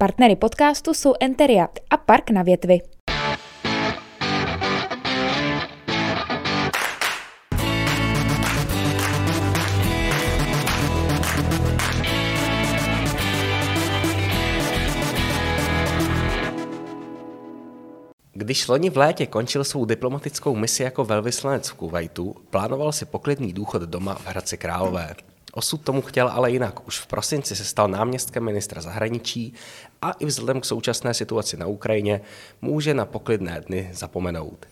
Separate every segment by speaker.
Speaker 1: Partnery podcastu jsou Enteria a Park na větvi.
Speaker 2: Když loni v létě končil svou diplomatickou misi jako velvyslanec v Kuwaitu, plánoval si poklidný důchod doma v Hradci Králové. Osud tomu chtěl ale jinak. Už v prosinci se stal náměstkem ministra zahraničí a i vzhledem k současné situaci na Ukrajině může na poklidné dny zapomenout.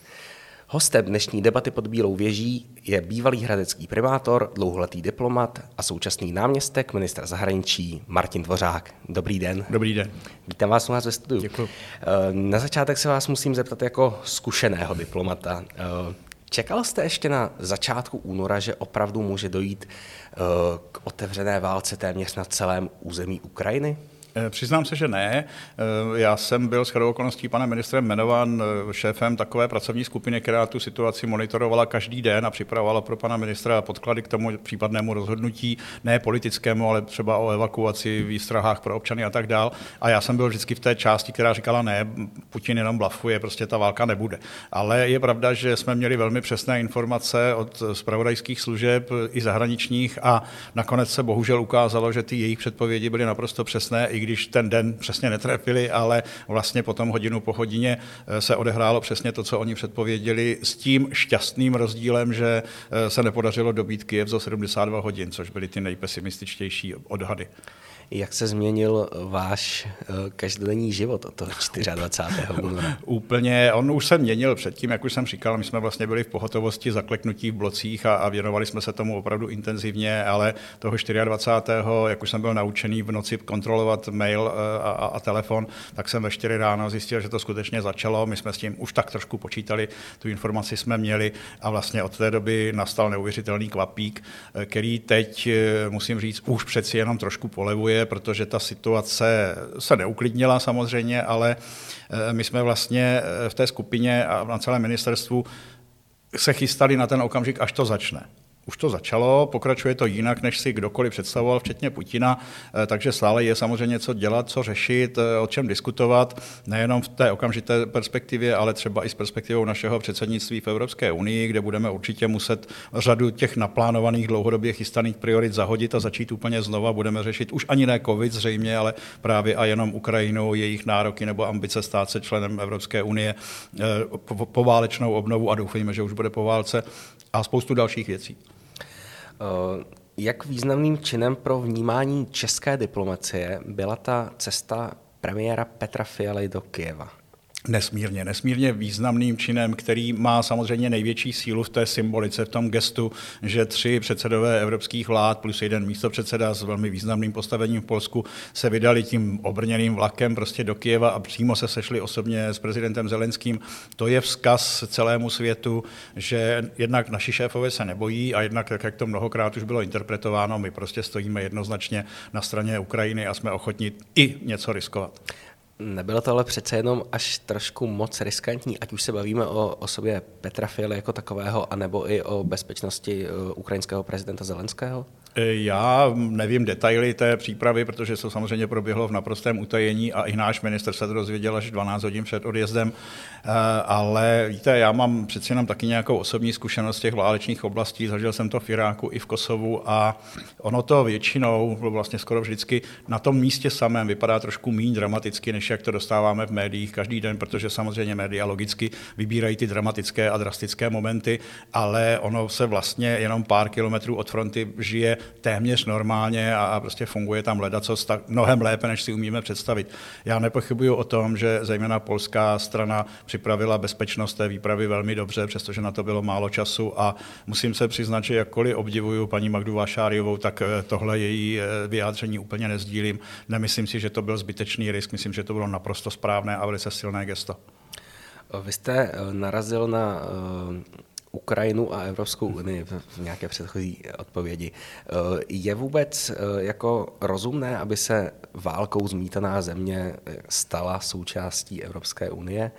Speaker 2: Hostem dnešní debaty pod Bílou věží je bývalý hradecký primátor, dlouholetý diplomat a současný náměstek ministra zahraničí Martin Dvořák. Dobrý den.
Speaker 3: Dobrý den.
Speaker 2: Vítám vás u nás ve studiu.
Speaker 3: Děkuji.
Speaker 2: Na začátek se vás musím zeptat jako zkušeného diplomata. Čekal jste ještě na začátku února, že opravdu může dojít k otevřené válce téměř na celém území Ukrajiny?
Speaker 3: Eh, přiznám se, že ne. Eh, já jsem byl s chodou okolností panem ministrem jmenován eh, šéfem takové pracovní skupiny, která tu situaci monitorovala každý den a připravovala pro pana ministra podklady k tomu případnému rozhodnutí, ne politickému, ale třeba o evakuaci, výstrahách pro občany a tak dál. A já jsem byl vždycky v té části, která říkala, ne, Putin jenom blafuje, prostě ta válka nebude. Ale je pravda, že jsme měli velmi přesné informace od spravodajských služeb i zahraničních a nakonec se bohužel ukázalo, že ty jejich předpovědi byly naprosto přesné, i když ten den přesně netrefili, ale vlastně potom hodinu po hodině eh, se odehrálo přesně to, co oni předpověděli, s tím šťastným rozdílem, že eh, se nepodařilo dobít Kiev za 72 hodin, což byly ty nejpesimističtější odhady.
Speaker 2: Jak se změnil váš eh, každodenní život od toho 24. února?
Speaker 3: Úplně, on už se měnil předtím, jak už jsem říkal, my jsme vlastně byli v pohotovosti zakleknutí v blocích a, a věnovali jsme se tomu opravdu intenzivně, ale toho 24. jak už jsem byl naučený v noci kontrolovat mail eh, a, a, a telefon, tak jsem ve 4 ráno zjistil, že to skutečně začalo. My jsme s tím už tak trošku počítali, tu informaci jsme měli a vlastně od té doby nastal neuvěřitelný kvapík, eh, který teď, musím říct, už přeci jenom trošku polevuje děje, protože ta situace se neuklidnila samozřejmě, ale eh, my jsme vlastně eh, v té skupině a na celém ministerstvu se chystali na ten okamžik, až to začne už to začalo, pokračuje to jinak, než si kdokoliv představoval, včetně Putina, eh, takže stále je samozřejmě co dělat, co řešit, eh, o čem diskutovat, nejenom v té okamžité perspektivě, ale třeba i s perspektivou našeho předsednictví v Evropské unii, kde budeme určitě muset řadu těch naplánovaných dlouhodobě chystaných priorit zahodit a začít úplně znova. Budeme řešit už ani ne COVID zřejmě, ale právě a jenom Ukrajinu, jejich nároky nebo ambice stát se členem Evropské unie, eh, poválečnou obnovu a doufejme, že už bude po válce a spoustu dalších věcí.
Speaker 2: Eh, jak významným činem pro vnímání české diplomacie byla ta cesta premiéra Petra Fialy do Kyjeva?
Speaker 3: Nesmírně, nesmírně významným činem, který má samozřejmě největší sílu v té symbolice, v tom gestu, že tři předsedové evropských vlád plus jeden místopředseda s velmi významným postavením v Polsku se vydali tím obrněným vlakem prostě do Kijeva a přímo se sešli osobně s prezidentem Zelenským. To je vzkaz celému světu, že jednak naši šéfové se nebojí a jednak, jak to mnohokrát už bylo interpretováno, my prostě stojíme jednoznačně na straně Ukrajiny a jsme ochotni i něco riskovat.
Speaker 2: Nebylo to ale přece jenom až trošku moc riskantní, ať už se bavíme o osobě Petra Fialy jako takového, anebo i o bezpečnosti eh, ukrajinského prezidenta Zelenského?
Speaker 3: Já nevím detaily té přípravy, protože to samozřejmě proběhlo v naprostém utajení a i náš minister se to dozvěděl až 12 hodin před odjezdem. Eh, ale víte, já mám přeci jenom taky nějakou osobní zkušenost z těch válečných oblastí. Zažil jsem to v Iráku i v Kosovu a ono to většinou, vlastně skoro vždycky, na tom místě samém vypadá trošku méně dramaticky, než jak to dostáváme v médiích každý den, protože samozřejmě média logicky vybírají ty dramatické a drastické momenty, ale ono se vlastně jenom pár kilometrů od fronty žije téměř normálně a, a prostě funguje tam co tak mnohem lépe, než si umíme představit. Já nepochybuju o tom, že zejména polská strana připravila bezpečnost té výpravy velmi dobře, přestože na to bylo málo času a musím se přiznat, že jakkoliv obdivuju paní Magdu Vášáriovou, tak eh, tohle její eh, vyjádření úplně nezdílím. Nemyslím si, že to byl zbytečný risk, myslím, že to bylo naprosto správné a velice silné gesto.
Speaker 2: Vy jste eh, narazil na Ukrajinu a Evropskou unii v nějaké předchozí odpovědi. Eh, je vůbec eh, jako rozumné, aby se válkou zmítaná země stala součástí Evropské unie?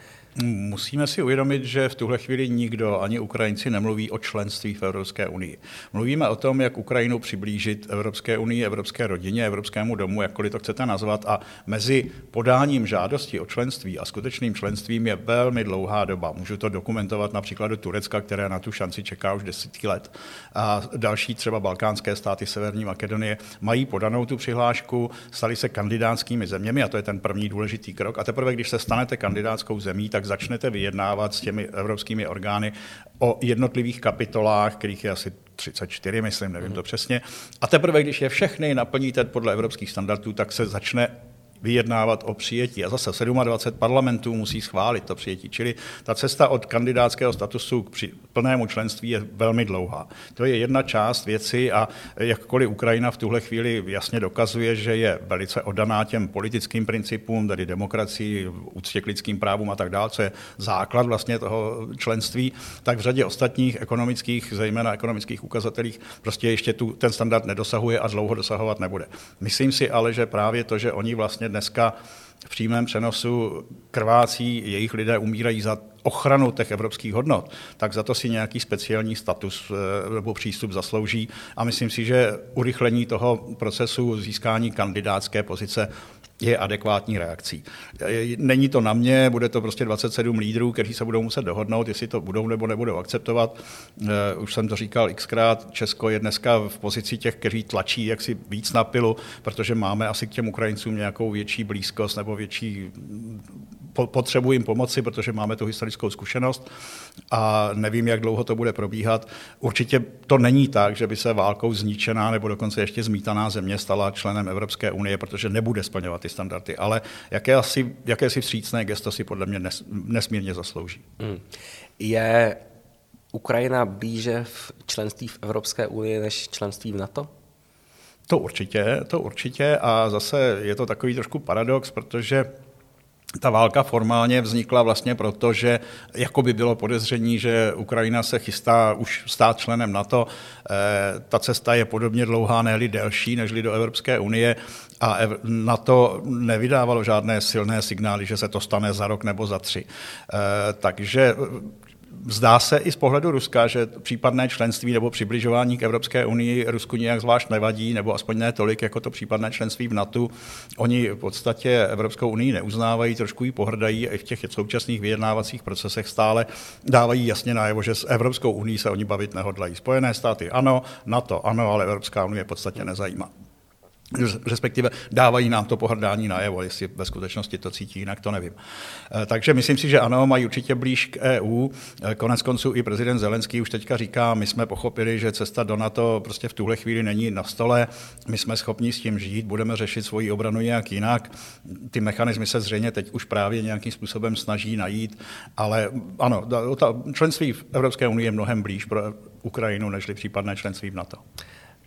Speaker 3: Musíme si uvědomit, že v tuhle chvíli nikdo, ani Ukrajinci, nemluví o členství v Evropské unii. Mluvíme o tom, jak Ukrajinu přiblížit Evropské unii, Evropské rodině, Evropskému domu, jakkoliv to chcete nazvat. A mezi podáním žádosti o členství a skutečným členstvím je velmi dlouhá doba. Můžu to dokumentovat například do Turecka, které na tu šanci čeká už desítky let. A další třeba balkánské státy Severní Makedonie mají podanou tu přihlášku, stali se kandidátskými zeměmi a to je ten první důležitý krok. A teprve, když se stanete kandidátskou zemí, tak začnete vyjednávat s těmi evropskými orgány o jednotlivých kapitolách, kterých je asi 34, myslím, nevím to přesně. A teprve, když je všechny naplníte podle evropských standardů, tak se začne vyjednávat o přijetí. A zase 27 parlamentů musí schválit to přijetí. Čili ta cesta od kandidátského statusu k plnému členství je velmi dlouhá. To je jedna část věci a jakkoliv Ukrajina v tuhle chvíli jasně dokazuje, že je velice odaná těm politickým principům, tedy demokracii, úctě k lidským právům a tak dále, co je základ vlastně toho členství, tak v řadě ostatních ekonomických, zejména ekonomických ukazatelích, prostě ještě tu, ten standard nedosahuje a dlouho dosahovat nebude. Myslím si ale, že právě to, že oni vlastně vlastně dneska v přímém přenosu krvácí, jejich lidé umírají za ochranu těch evropských hodnot, tak za to si nějaký speciální status eh, nebo přístup zaslouží. A myslím si, že urychlení toho procesu získání kandidátské pozice je adekvátní reakcí. Není to na mě, bude to prostě 27 lídrů, kteří se budou muset dohodnout, jestli to budou nebo nebudou akceptovat. Eh, už jsem to říkal xkrát, Česko je dneska v pozici těch, kteří tlačí jaksi víc na pilu, protože máme asi k těm Ukrajincům nějakou větší blízkost nebo větší potřebuji jim pomoci, protože máme tu historickou zkušenost a nevím, jak dlouho to bude probíhat. Určitě to není tak, že by se válkou zničená nebo dokonce ještě zmítaná země stala členem Evropské unie, protože nebude splňovat ty standardy. Ale jaké asi, jaké si vstřícné gesto si podle mě nes, nesmírně zaslouží. Hmm.
Speaker 2: Je Ukrajina blíže v členství v Evropské unii než členství v NATO?
Speaker 3: To určitě, to určitě a zase je to takový trošku paradox, protože ta válka formálně vznikla vlastně proto, že jako by bylo podezření, že Ukrajina se chystá už stát členem NATO. Eh, ta cesta je podobně dlouhá, ne delší, než do Evropské unie a NATO nevydávalo žádné silné signály, že se to stane za rok nebo za tři. Eh, takže Zdá se i z pohledu Ruska, že případné členství nebo přibližování k Evropské unii Rusku nějak zvlášť nevadí, nebo aspoň ne tolik, jako to případné členství v NATO. Oni v podstatě Evropskou unii neuznávají, trošku ji pohrdají a i v těch současných vyjednávacích procesech stále dávají jasně najevo, že s Evropskou unii se oni bavit nehodlají. Spojené státy ano, NATO ano, ale Evropská unie v podstatě nezajímá respektive dávají nám to pohrdání najevo, jestli ve skutečnosti to cítí jinak, to nevím. Eh, takže myslím si, že ano, mají určitě blíž k EU. Eh, konec konců i prezident Zelenský už teďka říká, my jsme pochopili, že cesta do NATO prostě v tuhle chvíli není na stole, my jsme schopni s tím žít, budeme řešit svoji obranu nějak jinak. Ty mechanismy se zřejmě teď už právě nějakým způsobem snaží najít, ale ano, členství v Evropské unii je mnohem blíž pro Ukrajinu, nežli případné členství v NATO.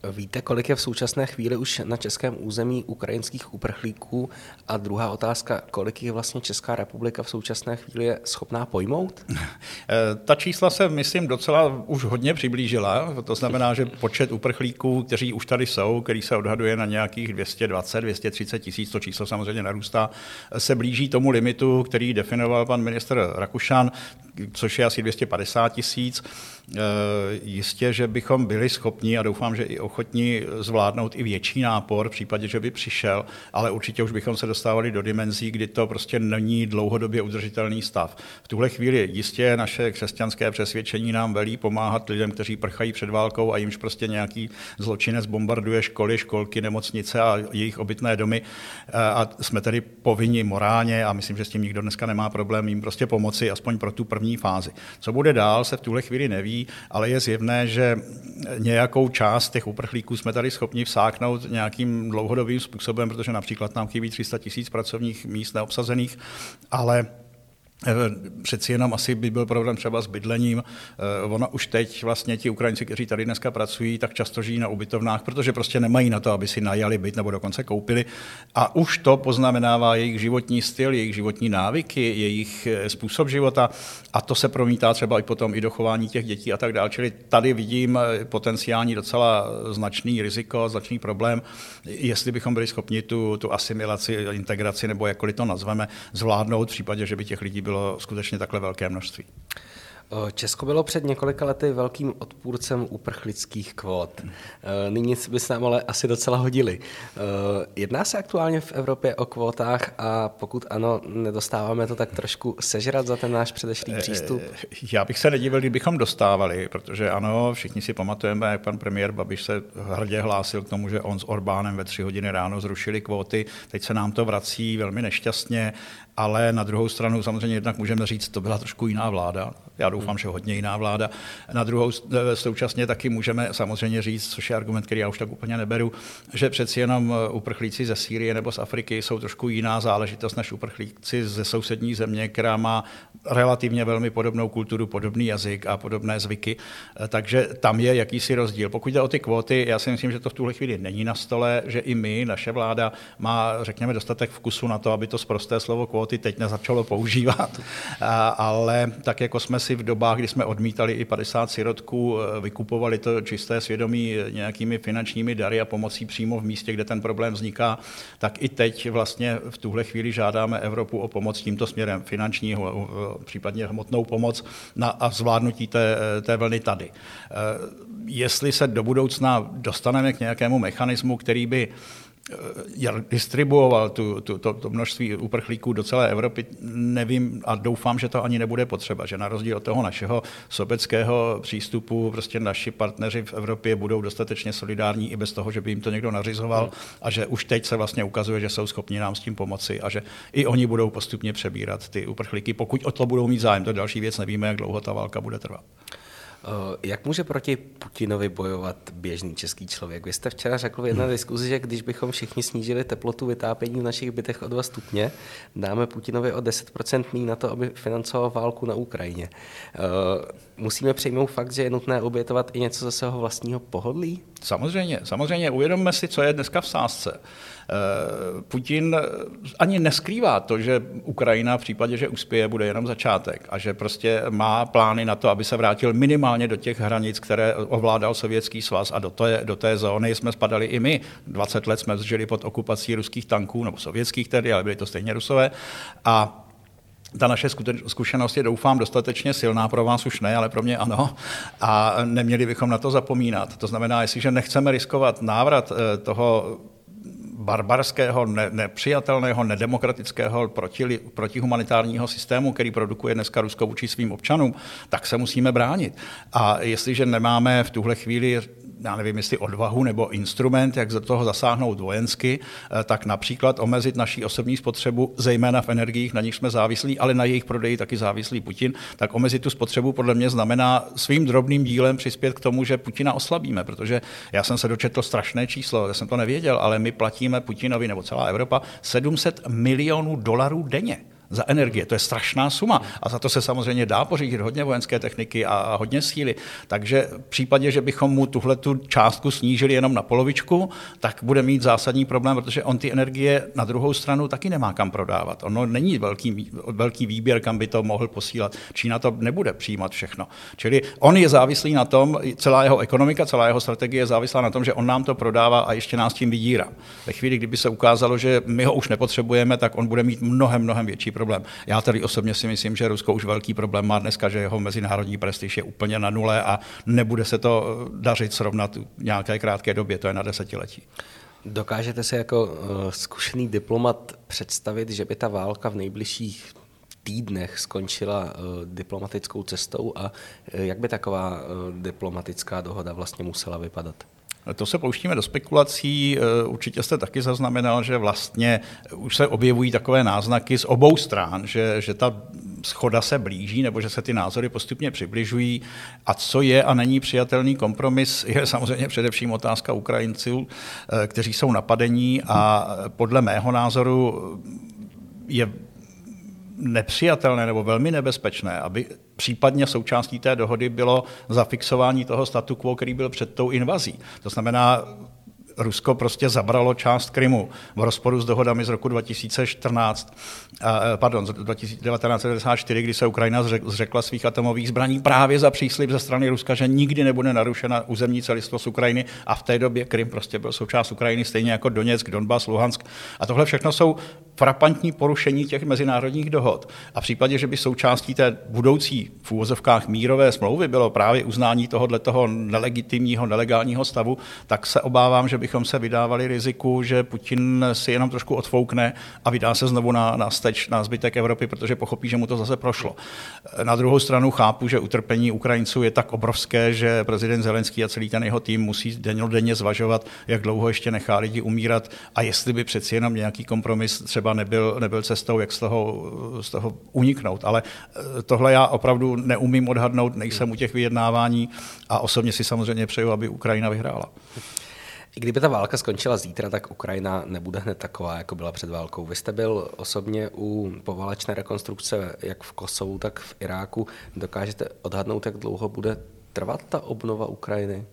Speaker 2: Víte, kolik je v současné chvíli už na českém území ukrajinských uprchlíků? A druhá otázka, kolik je vlastně Česká republika v současné chvíli je schopná pojmout?
Speaker 3: Eh, ta čísla se, myslím, docela už hodně přiblížila. To znamená, že počet uprchlíků, kteří už tady jsou, který se odhaduje na nějakých 220, 230 tisíc, to číslo samozřejmě narůstá, se blíží tomu limitu, který definoval pan minister Rakušan, což je asi 250 tisíc. Eh, jistě, že bychom byli schopni a doufám, že i ochotní zvládnout i větší nápor v případě, že by přišel, ale určitě už bychom se dostávali do dimenzí, kdy to prostě není dlouhodobě udržitelný stav. V tuhle chvíli jistě naše křesťanské přesvědčení nám velí pomáhat lidem, kteří prchají před válkou a jimž prostě nějaký zločinec bombarduje školy, školky, nemocnice a jejich obytné domy eh, a jsme tedy povinni morálně a myslím, že s tím nikdo dneska nemá problém jim prostě pomoci, aspoň pro tu první fázi. Co bude dál, se v tuhle chvíli neví, ale je zjevné, že nějakou část těch uprchlíků jsme tady schopni vsáknout nějakým dlouhodobým způsobem, protože například nám chybí 300 tisíc pracovních míst neobsazených, ale přeci jenom asi by byl problém třeba s bydlením. Eh, ono už teď vlastně ti Ukrajinci, kteří tady dneska pracují, tak často žijí na ubytovnách, protože prostě nemají na to, aby si najali byt nebo dokonce koupili. A už to poznamenává jejich životní styl, jejich životní návyky, jejich eh, způsob života a to se promítá třeba i potom i do chování těch dětí a tak dále. Čili tady vidím potenciální docela značný riziko, značný problém, jestli bychom byli schopni tu, tu asimilaci, integraci nebo jakkoliv to nazveme, zvládnout v případě, že by těch lidí bylo bylo skutečně takhle velké množství.
Speaker 2: Česko bylo před několika lety velkým odpůrcem uprchlických kvót. Nyní by se nám ale asi docela hodili. Jedná se aktuálně v Evropě o kvótách a pokud ano, nedostáváme to tak trošku sežrat za ten náš předešlý přístup?
Speaker 3: Já bych se nedivil, kdybychom dostávali, protože ano, všichni si pamatujeme, jak pan premiér Babiš se hrdě hlásil k tomu, že on s Orbánem ve tři hodiny ráno zrušili kvóty. Teď se nám to vrací velmi nešťastně ale na druhou stranu samozřejmě jednak můžeme říct, to byla trošku jiná vláda. Já doufám, že hodně jiná vláda. Na druhou eh, současně taky můžeme samozřejmě říct, což je argument, který já už tak úplně neberu, že přeci jenom eh, uprchlíci ze Sýrie nebo z Afriky jsou trošku jiná záležitost než uprchlíci ze sousední země, která má relativně velmi podobnou kulturu, podobný jazyk a podobné zvyky. Eh, takže tam je jakýsi rozdíl. Pokud jde o ty kvóty, já si myslím, že to v tuhle chvíli není na stole, že i my, naše vláda, má, řekněme, dostatek vkusu na to, aby to zprosté slovo kvóty kvóty teď nezačalo používat, ale tak jako jsme si v dobách, kdy jsme odmítali i 50 sirotků, e, vykupovali to čisté svědomí nějakými finančními dary a pomocí přímo v místě, kde ten problém vzniká, tak i teď vlastně v tuhle chvíli žádáme Evropu o pomoc tímto směrem, finanční, případně hmotnou pomoc na, a zvládnutí té, té vlny tady. E, jestli se do budoucna dostaneme k nějakému mechanismu, který by distribuoval tu, tu, to, to množství uprchlíků do celé Evropy, nevím a doufám, že to ani nebude potřeba, že na rozdíl od toho našeho sobeckého přístupu prostě naši partneři v Evropě budou dostatečně solidární i bez toho, že by jim to někdo nařizoval a že už teď se vlastně ukazuje, že jsou schopni nám s tím pomoci a že i oni budou postupně přebírat ty uprchlíky, pokud o to budou mít zájem. To další věc nevíme, jak dlouho ta válka bude trvat.
Speaker 2: Eh, jak může proti Putinovi bojovat běžný český člověk? Vy jste včera řekl v jedné hmm. diskuzi, že když bychom všichni snížili teplotu vytápění v našich bytech o 2 stupně, dáme Putinovi o 10% méně na to, aby financoval válku na Ukrajině. Eh, musíme přijmout fakt, že je nutné obětovat i něco ze svého vlastního pohodlí?
Speaker 3: Samozřejmě, samozřejmě. Uvědomme si, co je dneska v sázce. Eh, Putin ani neskrývá to, že Ukrajina v případě, že uspěje, bude jenom začátek a že prostě má plány na to, aby se vrátil minimálně do těch hranic, které ovládal Sovětský svaz a do té, do té zóny jsme spadali i my. 20 let jsme žili pod okupací ruských tanků, nebo sovětských tedy, ale byly to stejně rusové. A ta naše zkušenost je, doufám, dostatečně silná, pro vás už ne, ale pro mě ano. A neměli bychom na to zapomínat. To znamená, jestliže nechceme riskovat návrat eh, toho barbarského, ne, nepřijatelného, nedemokratického proti, protihumanitárního systému, který produkuje dneska Rusko vůči svým občanům, tak se musíme bránit. A jestliže nemáme v tuhle chvíli já nevím, jestli odvahu nebo instrument, jak do toho zasáhnout vojensky, eh, tak například omezit naší osobní spotřebu, zejména v energiích, na nich jsme závislí, ale na jejich prodeji taky závislý Putin, tak omezit tu spotřebu podle mě znamená svým drobným dílem přispět k tomu, že Putina oslabíme, protože já jsem se dočetl strašné číslo, já jsem to nevěděl, ale my platíme Putinovi nebo celá Evropa 700 milionů dolarů denně za energie. To je strašná suma. A za to se samozřejmě dá pořídit hodně vojenské techniky a hodně síly. Takže v případě, že bychom mu tuhle tu částku snížili jenom na polovičku, tak bude mít zásadní problém, protože on ty energie na druhou stranu taky nemá kam prodávat. Ono není velký, velký výběr, kam by to mohl posílat. Čína to nebude přijímat všechno. Čili on je závislý na tom, celá jeho ekonomika, celá jeho strategie je závislá na tom, že on nám to prodává a ještě nás tím vydírá. Ve chvíli, kdyby se ukázalo, že my ho už nepotřebujeme, tak on bude mít mnohem, mnohem větší problém. Já tady osobně si myslím, že Rusko už velký problém má dneska, že jeho mezinárodní prestiž je úplně na nule a nebude se to dařit srovnat v nějaké krátké době, to je na desetiletí.
Speaker 2: Dokážete si jako uh, zkušený diplomat představit, že by ta válka v nejbližších týdnech skončila uh, diplomatickou cestou a jak by taková diplomatická dohoda vlastně musela vypadat?
Speaker 3: To se pouštíme do spekulací. Eh, určitě jste taky zaznamenal, že vlastně už se objevují takové náznaky z obou stran, že, že ta schoda se blíží nebo že se ty názory postupně přibližují. A co je a není přijatelný kompromis, je samozřejmě především otázka Ukrajinců, eh, kteří jsou napadení a podle mého názoru je nepřijatelné nebo velmi nebezpečné, aby případně součástí té dohody bylo zafixování toho statu quo, který byl před tou invazí. To znamená Rusko prostě zabralo část Krymu v rozporu s dohodami z roku 2014, pardon, 1994, kdy se Ukrajina zřekla svých atomových zbraní právě za příslip ze strany Ruska, že nikdy nebude narušena územní celistvost Ukrajiny a v té době Krym prostě byl součást Ukrajiny, stejně jako Doněck, Donbas, Luhansk. A tohle všechno jsou frapantní porušení těch mezinárodních dohod. A v případě, že by součástí té budoucí v úvozovkách mírové smlouvy bylo právě uznání tohohle toho nelegitimního, nelegálního stavu, tak se obávám, že bychom se vydávali riziku, že Putin si jenom trošku odfoukne a vydá se znovu na, na steč na zbytek Evropy, protože pochopí, že mu to zase prošlo. Na druhou stranu chápu, že utrpení Ukrajinců je tak obrovské, že prezident Zelenský a celý ten jeho tým musí denně zvažovat, jak dlouho ještě nechá lidi umírat a jestli by přeci jenom nějaký kompromis třeba nebyl, nebyl cestou, jak z toho, z toho uniknout. Ale eh, tohle já opravdu neumím odhadnout, nejsem u těch vyjednávání a osobně si samozřejmě přeju, aby Ukrajina vyhrála.
Speaker 2: I kdyby ta válka skončila zítra, tak Ukrajina nebude hned taková, jako byla před válkou. Vy jste byl osobně u poválečné rekonstrukce jak v Kosovu, tak v Iráku. Dokážete odhadnout, jak dlouho bude trvat ta obnova Ukrajiny?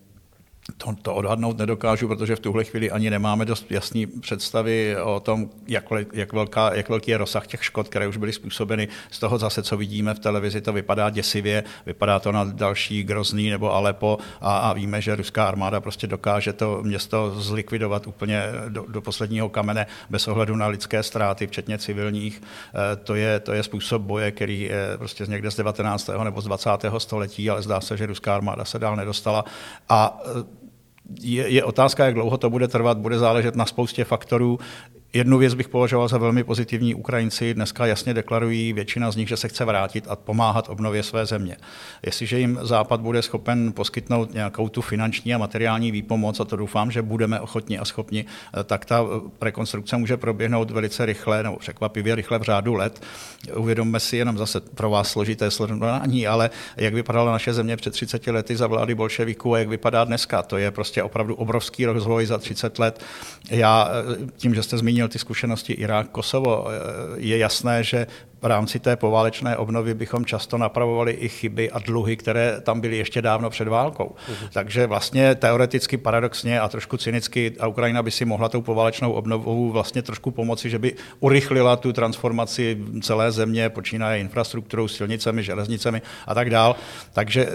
Speaker 3: To, to odhadnout nedokážu, protože v tuhle chvíli ani nemáme dost jasné představy o tom, jak, jak, velká, jak velký je rozsah těch škod, které už byly způsobeny. Z toho zase, co vidíme v televizi, to vypadá děsivě, vypadá to na další Grozný nebo Alepo a, a víme, že ruská armáda prostě dokáže to město zlikvidovat úplně do, do posledního kamene bez ohledu na lidské ztráty, včetně civilních. E, to je, to je způsob boje, který je prostě z někde z 19. nebo z 20. století, ale zdá se, že ruská armáda se dál nedostala. A e, je, je otázka, jak dlouho to bude trvat, bude záležet na spoustě faktorů. Jednu věc bych považoval za velmi pozitivní. Ukrajinci dneska jasně deklarují, většina z nich, že se chce vrátit a pomáhat obnově své země. Jestliže jim Západ bude schopen poskytnout nějakou tu finanční a materiální výpomoc, a to doufám, že budeme ochotni a schopni, tak ta rekonstrukce může proběhnout velice rychle nebo překvapivě rychle v řádu let. Uvědomme si jenom zase pro vás složité sledování, ale jak vypadala naše země před 30 lety za vlády bolševiků a jak vypadá dneska. To je prostě opravdu obrovský rozvoj za 30 let. Já tím, že jste zmínil zmínil ty zkušenosti Irák, Kosovo, je jasné, že v rámci té poválečné obnovy bychom často napravovali i chyby a dluhy, které tam byly ještě dávno před válkou. Uh-huh. Takže vlastně teoreticky, paradoxně a trošku cynicky, a Ukrajina by si mohla tou poválečnou obnovou vlastně trošku pomoci, že by urychlila tu transformaci celé země, počínaje infrastrukturou, silnicemi, železnicemi a tak dál. Takže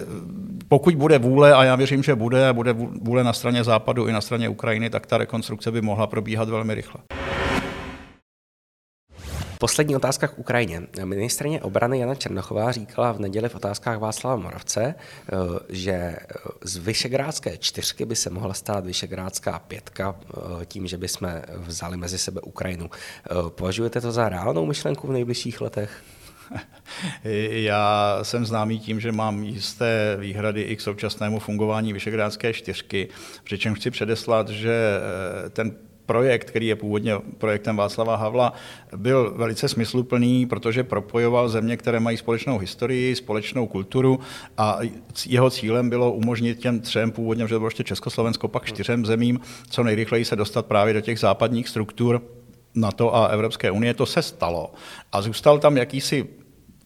Speaker 3: pokud bude vůle, a já věřím, že bude, a bude vůle na straně západu i na straně Ukrajiny, tak ta rekonstrukce by mohla probíhat velmi rychle.
Speaker 2: Poslední otázka k Ukrajině. Ministrině obrany Jana Černochová říkala v neděli v otázkách Václava Moravce, eh, že z Vyšegrádské čtyřky by se mohla stát Vyšegrádská pětka eh, tím, že bychom vzali mezi sebe Ukrajinu. Eh, považujete to za reálnou myšlenku v nejbližších letech?
Speaker 3: Já jsem známý tím, že mám jisté výhrady i k současnému fungování Vyšegrádské čtyřky, přičemž chci předeslat, že ten projekt, který je původně projektem Václava Havla, byl velice smysluplný, protože propojoval země, které mají společnou historii, společnou kulturu a jeho cílem bylo umožnit těm třem, původně, že to bylo ještě Československo, pak čtyřem zemím, co nejrychleji se dostat právě do těch západních struktur NATO a Evropské unie. To se stalo a zůstal tam jakýsi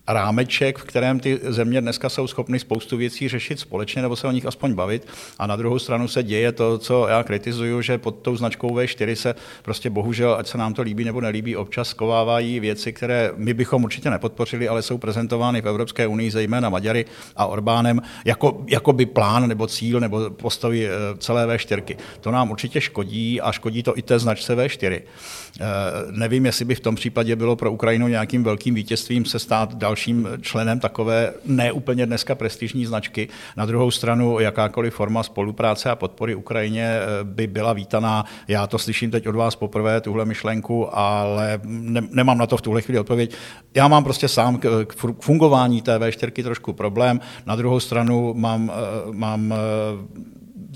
Speaker 3: rámeček, v kterém ty země dneska jsou schopny spoustu věcí řešit společně nebo se o nich aspoň bavit. A na druhou stranu se děje to, co já kritizuju, že pod tou značkou V4 se prostě bohužel, ať se nám to líbí nebo nelíbí, občas skovávají věci, které my bychom určitě nepodpořili, ale jsou prezentovány v Evropské unii, zejména Maďary a Orbánem, jako, jako by plán nebo cíl nebo postavy eh, celé V4. To nám určitě škodí a škodí to i té značce V4. Eh, nevím, jestli by v tom případě bylo pro Ukrajinu nějakým velkým vítězstvím se stát dalším členem takové neúplně dneska prestižní značky. Na druhou stranu, jakákoliv forma spolupráce a podpory Ukrajině eh, by byla vítaná. Já to slyším teď od vás poprvé, tuhle myšlenku, ale ne, nemám na to v tuhle chvíli odpověď. Já mám prostě sám k fungování té V4 trošku problém. Na druhou stranu mám, eh, mám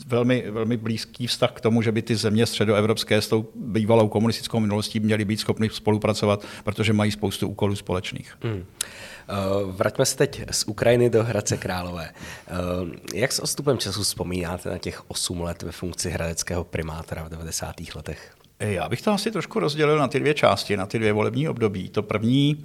Speaker 3: velmi, velmi blízký vztah k tomu, že by ty země středoevropské s tou bývalou komunistickou minulostí měly být schopny spolupracovat, protože mají spoustu úkolů společných. Hmm.
Speaker 2: Vraťme se teď z Ukrajiny do Hradce Králové. Eh, jak s odstupem času vzpomínáte na těch 8 let ve funkci hradeckého primátora v 90. letech?
Speaker 3: Já bych to asi trošku rozdělil na ty dvě části, na ty dvě volební období. To první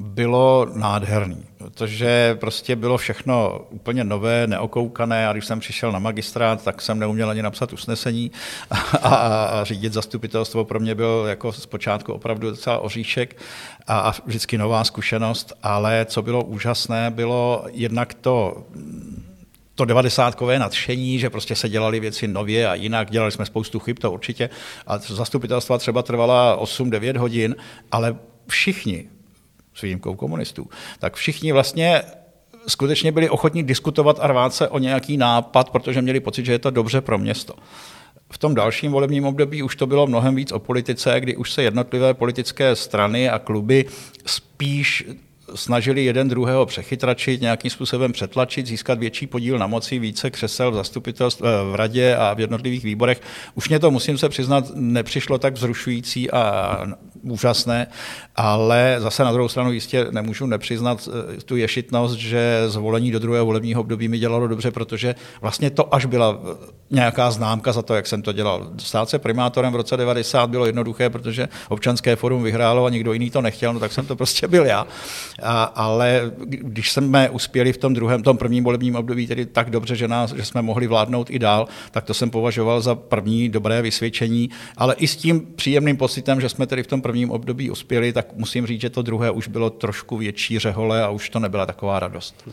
Speaker 3: bylo nádherný, protože prostě bylo všechno úplně nové, neokoukané. A když jsem přišel na magistrát, tak jsem neuměl ani napsat usnesení. A, a, a řídit zastupitelstvo pro mě byl jako zpočátku opravdu docela oříšek a, a vždycky nová zkušenost, ale co bylo úžasné, bylo jednak to to devadesátkové nadšení, že prostě se dělali věci nově a jinak, dělali jsme spoustu chyb, to určitě. A zastupitelstva třeba trvala 8-9 hodin, ale všichni, s výjimkou komunistů, tak všichni vlastně skutečně byli ochotní diskutovat a rvát se o nějaký nápad, protože měli pocit, že je to dobře pro město. V tom dalším volebním období už to bylo mnohem víc o politice, kdy už se jednotlivé politické strany a kluby spíš snažili jeden druhého přechytračit, nějakým způsobem přetlačit, získat větší podíl na moci, více křesel v zastupitelstvu, eh, v radě a v jednotlivých výborech. Už mě to, musím se přiznat, nepřišlo tak vzrušující a úžasné, ale zase na druhou stranu jistě nemůžu nepřiznat eh, tu ješitnost, že zvolení do druhého volebního období mi dělalo dobře, protože vlastně to až byla eh, nějaká známka za to, jak jsem to dělal. Stát se primátorem v roce 90 bylo jednoduché, protože občanské forum vyhrálo a nikdo jiný to nechtěl, no tak jsem to prostě byl já. A, ale když jsme uspěli v tom druhém, tom prvním volebním období tedy tak dobře, že, nás, že jsme mohli vládnout i dál, tak to jsem považoval za první dobré vysvědčení, ale i s tím příjemným pocitem, že jsme tedy v tom prvním období uspěli, tak musím říct, že to druhé už bylo trošku větší řehole a už to nebyla taková radost.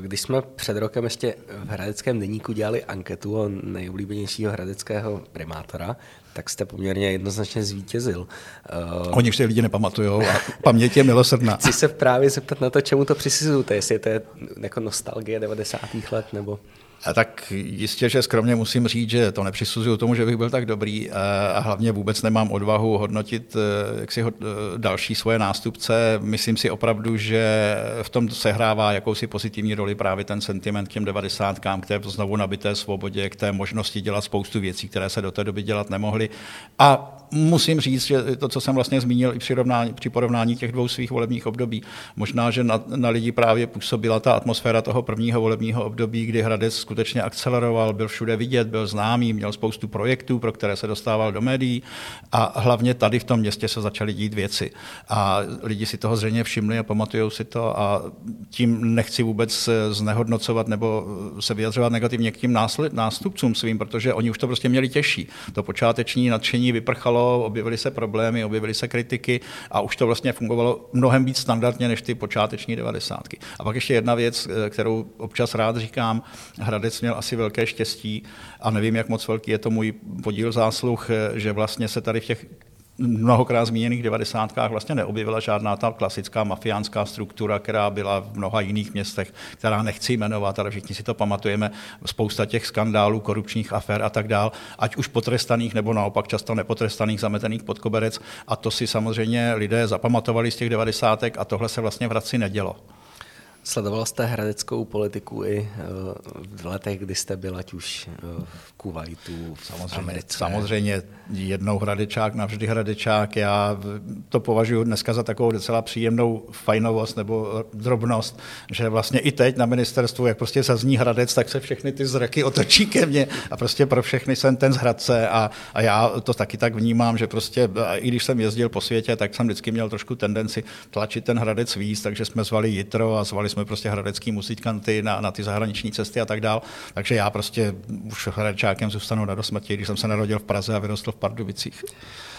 Speaker 2: Když jsme před rokem ještě v Hradeckém deníku dělali anketu o nejoblíbenějšího hradeckého primátora, tak jste poměrně jednoznačně zvítězil.
Speaker 3: Uh, Oni si lidi nepamatují a paměť je milosrdná.
Speaker 2: Chci se právě zeptat na to, čemu to přisuzujete, jestli to je jako nostalgie 90. let nebo...
Speaker 3: A tak jistě, že skromně musím říct, že to nepřisuzuju tomu, že bych byl tak dobrý a hlavně vůbec nemám odvahu hodnotit eh, jak si eh, další svoje nástupce. Myslím si opravdu, že v tom sehrává jakousi pozitivní roli právě ten sentiment k těm devadesátkám, k té znovu nabité svobodě, k té možnosti dělat spoustu věcí, které se do té doby dělat nemohly. A musím říct, že to, co jsem vlastně zmínil i při, rovnání, při porovnání těch dvou svých volebních období, možná, že na, na lidi právě působila ta atmosféra toho prvního volebního období, kdy Hradec skutečně akceleroval, byl všude vidět, byl známý, měl spoustu projektů, pro které se dostával do médií a hlavně tady v tom městě se začaly dít věci. A lidi si toho zřejmě všimli a pamatují si to a tím nechci vůbec znehodnocovat nebo se vyjadřovat negativně k tím nástupcům svým, protože oni už to prostě měli těžší. To počáteční nadšení vyprchalo stalo, objevily se problémy, objevily se kritiky a už to vlastně fungovalo mnohem víc standardně než ty počáteční devadesátky. A pak ještě jedna věc, eh, kterou občas rád říkám, Hradec měl asi velké štěstí a nevím, jak moc velký je to můj podíl zásluh, eh, že vlastně se tady v těch mnohokrát zmíněných devadesátkách vlastně neobjevila žádná ta klasická mafiánská struktura, která byla v mnoha jiných městech, která nechci jmenovat, ale všichni si to pamatujeme, spousta těch skandálů, korupčních afér a tak dál, ať už potrestaných nebo naopak často nepotrestaných, zametených pod koberec. A to si samozřejmě lidé zapamatovali z těch devadesátek a tohle se vlastně v Hradci nedělo.
Speaker 2: Sledoval jste hradeckou politiku i eh, v letech, kdy jste byl, ať už eh, v Kuwaitu, v
Speaker 3: samozřejmě,
Speaker 2: Americe?
Speaker 3: Samozřejmě jednou hradečák, navždy hradečák. Já to považuji dneska za takovou docela příjemnou fajnovost nebo drobnost, že vlastně i teď na ministerstvu, jak prostě zazní Hradec, tak se všechny ty zraky otočí ke mně a prostě pro všechny jsem ten z Hradce a, a já to taky tak vnímám, že prostě i když jsem jezdil po světě, tak jsem vždycky měl trošku tendenci tlačit ten Hradec víc, takže jsme zvali Jitro a zvali jsme jsme prostě hradecký muzikанty na, na ty zahraniční cesty a tak dál. Takže já prostě už hradečákem zůstanu na dosmrti, když jsem se narodil v Praze a vyrostl v Pardubicích.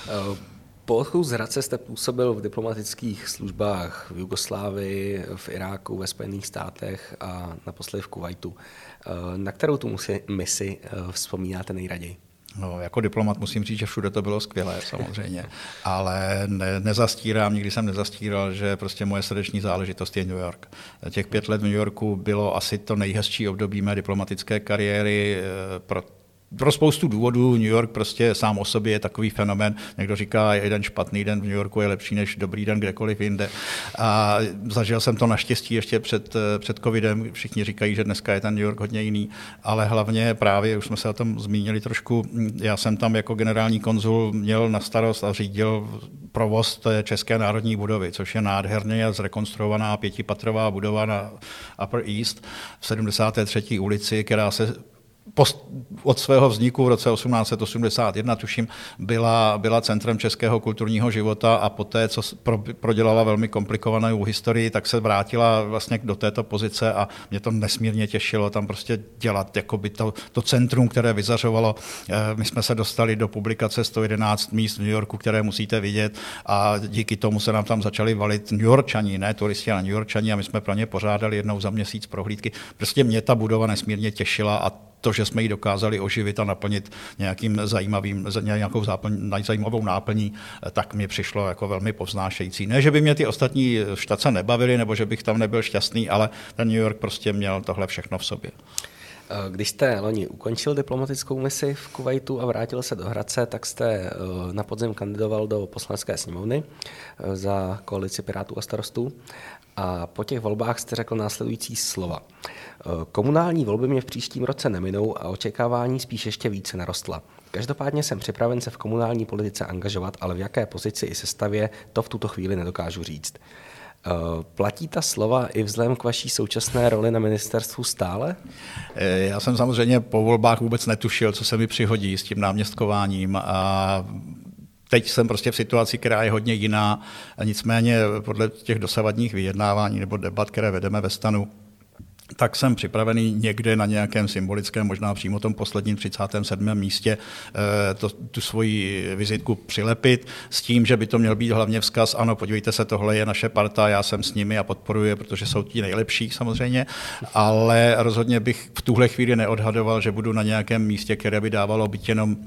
Speaker 2: Eh, po odchodu z Hradce jste působil v diplomatických službách v Jugoslávii, v Iráku, ve Spojených státech a naposledy v Kuwaitu. Eh, na kterou tu misi eh, vzpomínáte nejraději?
Speaker 3: No, jako diplomat musím říct, že všude to bylo skvělé, samozřejmě. Ale ne, nezastírám, nikdy jsem nezastíral, že prostě moje srdeční záležitost je New York. Těch pět let v New Yorku bylo asi to nejhezčí období mé diplomatické kariéry, eh, pro spoustu důvodů New York prostě sám o sobě je takový fenomén. Někdo říká, jeden špatný den v New Yorku je lepší než dobrý den kdekoliv jinde. A zažil jsem to naštěstí ještě před, před covidem. Všichni říkají, že dneska je ten New York hodně jiný, ale hlavně právě, už jsme se o tom zmínili trošku, já jsem tam jako generální konzul měl na starost a řídil provoz té České národní budovy, což je nádherně zrekonstruovaná pětipatrová budova na Upper East v 73. ulici, která se od svého vzniku v roce 1881, tuším, byla, byla centrem českého kulturního života a poté, co pro, prodělala velmi komplikovanou historii, tak se vrátila vlastně do této pozice a mě to nesmírně těšilo tam prostě dělat jakoby to, to centrum, které vyzařovalo. Eh, my jsme se dostali do publikace 111 míst v New Yorku, které musíte vidět a díky tomu se nám tam začali valit New Yorkčani, ne turisti, ale New Yorkčani a my jsme pro ně pořádali jednou za měsíc prohlídky. Prostě mě ta budova nesmírně těšila a to, že jsme ji dokázali oživit a naplnit nějakým zajímavým, nějakou záplň, zajímavou náplní, tak mi přišlo jako velmi povznášející. Ne, že by mě ty ostatní štace nebavily, nebo že bych tam nebyl šťastný, ale ten New York prostě měl tohle všechno v sobě.
Speaker 2: Když jste loni ukončil diplomatickou misi v Kuwaitu a vrátil se do Hradce, tak jste eh, na podzim kandidoval do poslanecké sněmovny eh, za koalici Pirátů a starostů. A po těch volbách jste řekl následující slova. Komunální volby mě v příštím roce neminou a očekávání spíš ještě více narostla. Každopádně jsem připraven se v komunální politice angažovat, ale v jaké pozici i sestavě, to v tuto chvíli nedokážu říct. Eh, platí ta slova i vzhledem k vaší současné roli na ministerstvu stále?
Speaker 3: Eh, já jsem samozřejmě po volbách vůbec netušil, co se mi přihodí s tím náměstkováním a teď jsem prostě v situaci, která je hodně jiná. Nicméně podle těch dosavadních vyjednávání nebo debat, které vedeme ve stanu, tak jsem připravený někde na nějakém symbolickém, možná přímo tom posledním 37. místě eh, to, tu svoji vizitku přilepit s tím, že by to měl být hlavně vzkaz, ano, podívejte se, tohle je naše parta, já jsem s nimi a podporuji, protože jsou ti nejlepší samozřejmě, ale rozhodně bych v tuhle chvíli neodhadoval, že budu na nějakém místě, které by dávalo být jenom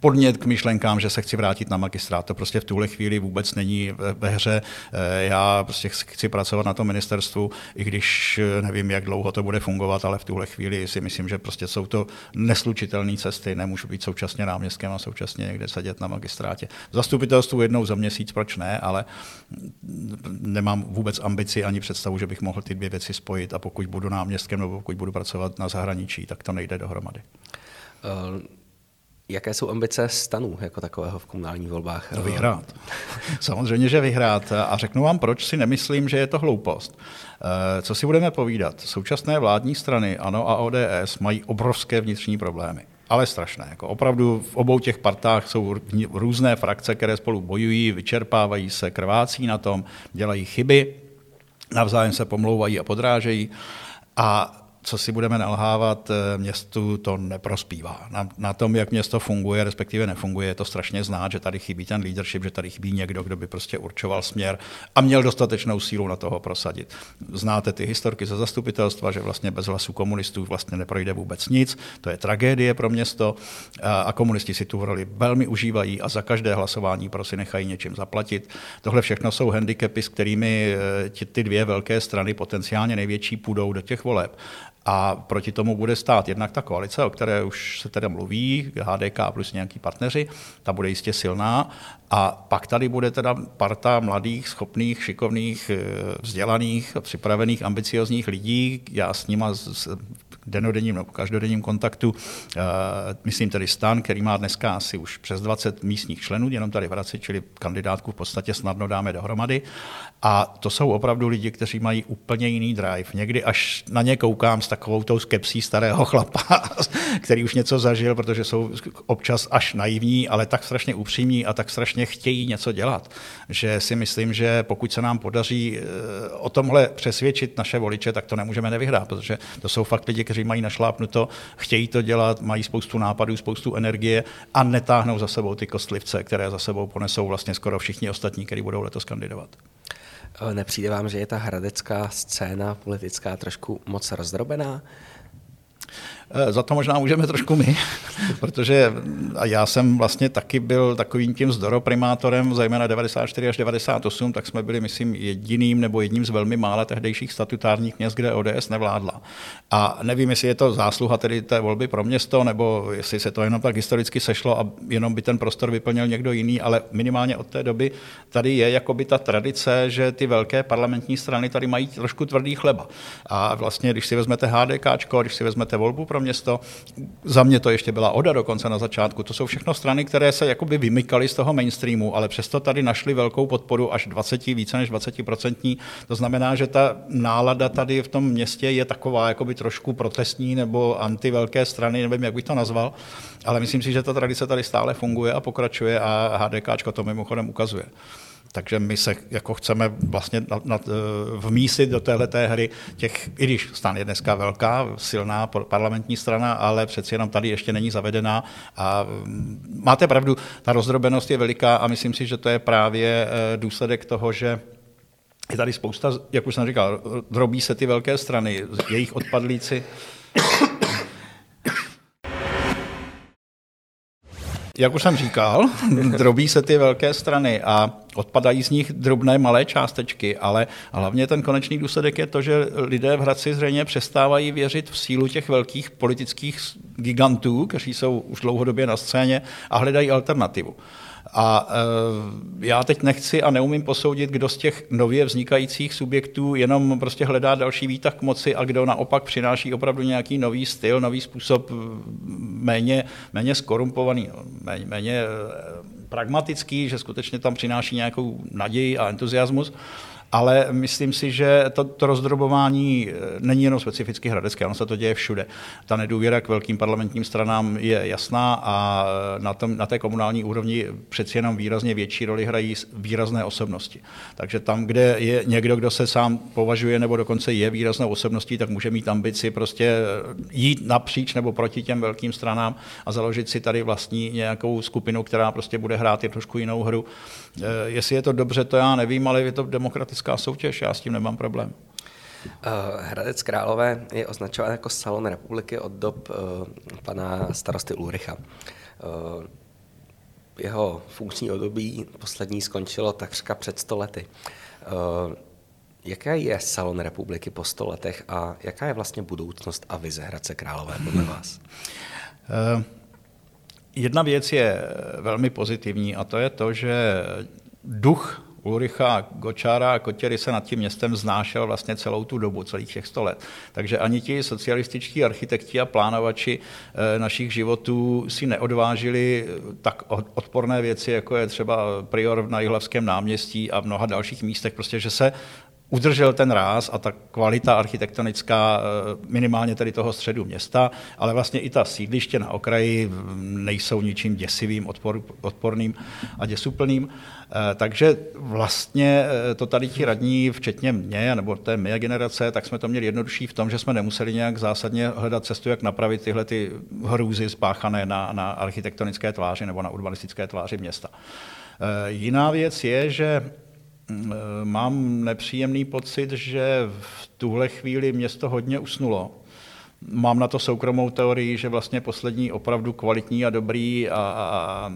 Speaker 3: podnět k myšlenkám, že se chci vrátit na magistrát. To prostě v tuhle chvíli vůbec není ve hře. Eh, já prostě chci pracovat na tom ministerstvu, i když eh, nevím, jak dlouho to bude fungovat, ale v tuhle chvíli si myslím, že prostě jsou to neslučitelné cesty. Nemůžu být současně náměstkem a současně někde sedět na magistrátě. Zastupitelstvu jednou za měsíc, proč ne, ale nemám vůbec ambici ani představu, že bych mohl ty dvě věci spojit a pokud budu náměstkem nebo pokud budu pracovat na zahraničí, tak to nejde dohromady. Uh...
Speaker 2: Jaké jsou ambice stanu jako takového v komunálních volbách?
Speaker 3: No, vyhrát. Samozřejmě, že vyhrát. A řeknu vám, proč si nemyslím, že je to hloupost. Eh, co si budeme povídat? Současné vládní strany, ANO a ODS, mají obrovské vnitřní problémy. Ale strašné. Jako opravdu v obou těch partách jsou různé frakce, které spolu bojují, vyčerpávají se, krvácí na tom, dělají chyby, navzájem se pomlouvají a podrážejí. A co si budeme nalhávat, eh, městu to neprospívá. Na, na tom, jak město funguje, respektive nefunguje, je to strašně znát, že tady chybí ten leadership, že tady chybí někdo, kdo by prostě určoval směr a měl dostatečnou sílu na toho prosadit. Znáte ty historky ze zastupitelstva, že vlastně bez hlasů komunistů vlastně neprojde vůbec nic. To je tragédie pro město a komunisti si tu roli velmi užívají a za každé hlasování prostě nechají něčím zaplatit. Tohle všechno jsou handicapy, s kterými eh, ty dvě velké strany potenciálně největší půjdou do těch voleb. A proti tomu bude stát jednak ta koalice, o které už se teda mluví, HDK plus nějaký partneři, ta bude jistě silná. A pak tady bude teda parta mladých, schopných, šikovných, eh, vzdělaných, připravených, ambiciozních lidí. Já s nima denodenním nebo každodenním kontaktu, uh, myslím tedy stan, který má dneska asi už přes 20 místních členů, jenom tady v Hradci, čili kandidátku v podstatě snadno dáme dohromady. A to jsou opravdu lidi, kteří mají úplně jiný drive. Někdy až na ně koukám s takovou tou skepsí starého chlapa, který už něco zažil, protože jsou občas až naivní, ale tak strašně upřímní a tak strašně chtějí něco dělat, že si myslím, že pokud se nám podaří eh, o tomhle přesvědčit naše voliče, tak to nemůžeme nevyhrát, protože to jsou fakt lidi, kteří mají našlápnuto, chtějí to dělat, mají spoustu nápadů, spoustu energie a netáhnou za sebou ty kostlivce, které za sebou ponesou vlastně skoro všichni ostatní, kteří budou letos kandidovat.
Speaker 2: Nepřijde vám, že je ta hradecká scéna politická trošku moc rozdrobená?
Speaker 3: Eh, za to možná můžeme trošku my, protože já jsem vlastně taky byl takovým tím zdoroprimátorem, zejména 94 až 98, tak jsme byli, myslím, jediným nebo jedním z velmi mála tehdejších statutárních měst, kde ODS nevládla. A nevím, jestli je to zásluha tedy té volby pro město, nebo jestli se to jenom tak historicky sešlo a jenom by ten prostor vyplnil někdo jiný, ale minimálně od té doby tady je jakoby ta tradice, že ty velké parlamentní strany tady mají trošku tvrdý chleba. A vlastně, když si vezmete HDK, když si vezmete volbu pro město. Za mě to ještě byla Oda dokonce na začátku. To jsou všechno strany, které se jakoby vymykaly z toho mainstreamu, ale přesto tady našli velkou podporu až 20, více než 20%. To znamená, že ta nálada tady v tom městě je taková jakoby trošku protestní nebo anti-velké strany, nevím, jak bych to nazval, ale myslím si, že ta tradice tady stále funguje a pokračuje a HDK to mimochodem ukazuje. Takže my se jako chceme vlastně nad, nad, eh, vmísit do této hry těch, i když stan je dneska velká, silná parlamentní strana, ale přeci jenom tady ještě není zavedená. A mm, máte pravdu, ta rozdrobenost je veliká a myslím si, že to je právě eh, důsledek toho, že je tady spousta, jak už jsem říkal, drobí se ty velké strany, jejich odpadlíci jak už jsem říkal, drobí se ty velké strany a odpadají z nich drobné malé částečky, ale hlavně ten konečný důsledek je to, že lidé v Hradci zřejmě přestávají věřit v sílu těch velkých politických gigantů, kteří jsou už dlouhodobě na scéně a hledají alternativu. A e, já teď nechci a neumím posoudit, kdo z těch nově vznikajících subjektů jenom prostě hledá další výtah k moci a kdo naopak přináší opravdu nějaký nový styl, nový způsob méně, méně skorumpovaný, méně, méně e, pragmatický, že skutečně tam přináší nějakou naději a entuziasmus ale myslím si, že to, to rozdrobování eh, není jenom specificky hradecké, ono se to děje všude. Ta nedůvěra k velkým parlamentním stranám je jasná a eh, na, tom, na té komunální úrovni přeci jenom výrazně větší roli hrají výrazné osobnosti. Takže tam, kde je někdo, kdo se sám považuje nebo dokonce je výraznou osobností, tak může mít ambici prostě eh, jít napříč nebo proti těm velkým stranám a založit si tady vlastní nějakou skupinu, která prostě bude hrát je trošku jinou hru. Jestli je to dobře, to já nevím, ale je to demokratické politická soutěž, já s tím nemám problém.
Speaker 2: Eh, Hradec Králové je označován jako salon republiky od dob uh, pana starosty Ulricha. Jeho funkční období poslední skončilo takřka před 100 lety. Jaká je salon republiky po 100 letech a jaká je vlastně budoucnost a vize Hradce Králové podle vás?
Speaker 3: Jedna věc je velmi pozitivní a to je to, že duch Ulricha Gočára a Kotěry se nad tím městem znášel vlastně celou tu dobu, celých těch sto let. Takže ani ti socialističtí architekti a plánovači eh, našich životů si neodvážili tak odporné věci, jako je třeba prior na Jihlavském náměstí a v mnoha dalších místech, prostě, že se udržel ten ráz a ta kvalita architektonická eh, minimálně tedy toho středu města, ale vlastně i ta sídliště na okraji nejsou ničím děsivým, odpor, odporným a děsuplným. Eh, takže vlastně eh, to tady ti radní, včetně mě, nebo té mé generace, tak jsme to měli jednodušší v tom, že jsme nemuseli nějak zásadně hledat cestu, jak napravit tyhle ty hrůzy spáchané na, na architektonické tváři nebo na urbanistické tváři města. Jiná věc je, že mám nepříjemný pocit, že v tuhle chvíli město hodně usnulo. Mám na to soukromou teorii, že vlastně poslední opravdu kvalitní a dobrý a, a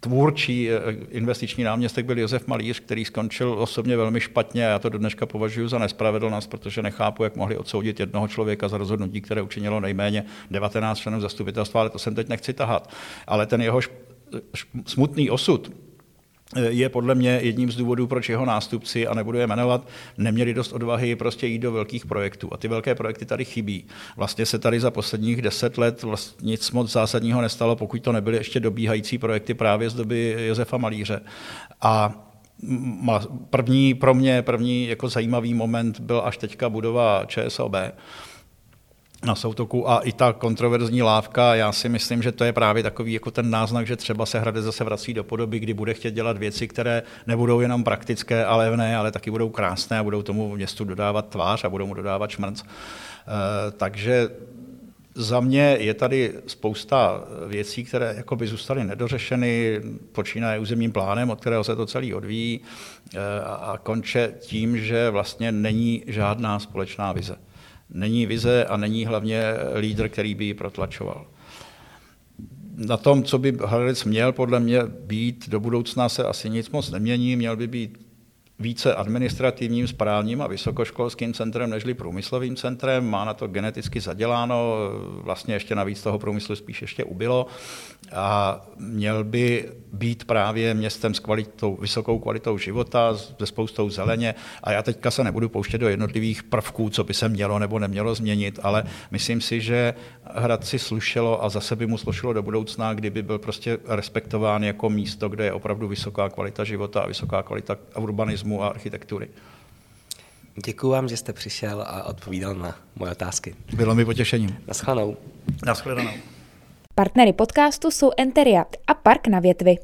Speaker 3: tvůrčí eh, investiční náměstek byl Josef Malíř, který skončil osobně velmi špatně a já to do dneška považuji za nespravedlnost, protože nechápu, jak mohli odsoudit jednoho člověka za rozhodnutí, které učinilo nejméně 19 členů zastupitelstva, ale to sem teď nechci tahat. Ale ten jeho smutný osud je podle mě jedním z důvodů, proč jeho nástupci, a nebudu je jmenovat, neměli dost odvahy prostě jít do velkých projektů. A ty velké projekty tady chybí. Vlastně se tady za posledních deset let vlastně nic moc zásadního nestalo, pokud to nebyly ještě dobíhající projekty právě z doby Josefa Malíře. A první pro mě, první jako zajímavý moment byl až teďka budova ČSOB, na soutoku a i ta kontroverzní lávka, já si myslím, že to je právě takový jako ten náznak, že třeba se Hradec zase vrací do podoby, kdy bude chtět dělat věci, které nebudou jenom praktické a levné, ale taky budou krásné a budou tomu městu dodávat tvář a budou mu dodávat šmrnc. E, takže za mě je tady spousta věcí, které jako by zůstaly nedořešeny, počínaje územním plánem, od kterého se to celý odvíjí e, a konče tím, že vlastně není žádná společná vize není vize a není hlavně lídr, který by ji protlačoval. Na tom, co by Hradec měl podle mě být do budoucna, se asi nic moc nemění. Měl by být více administrativním, správním a vysokoškolským centrem nežli průmyslovým centrem. Má na to geneticky zaděláno, vlastně ještě navíc toho průmyslu spíš ještě ubylo a měl by být právě městem s kvalitou, vysokou kvalitou života, se spoustou zeleně. A já teďka se nebudu pouštět do jednotlivých prvků, co by se mělo nebo nemělo změnit, ale myslím si, že Hrad si slušelo a zase by mu slušelo do budoucna, kdyby byl prostě respektován jako místo, kde je opravdu vysoká kvalita života a vysoká kvalita urbanismu a architektury.
Speaker 2: Děkuji vám, že jste přišel a odpovídal na moje otázky.
Speaker 3: Bylo mi potěšením.
Speaker 2: Naschledanou.
Speaker 3: Naschledanou.
Speaker 1: Partnery podcastu jsou Enteria a Park na větvi.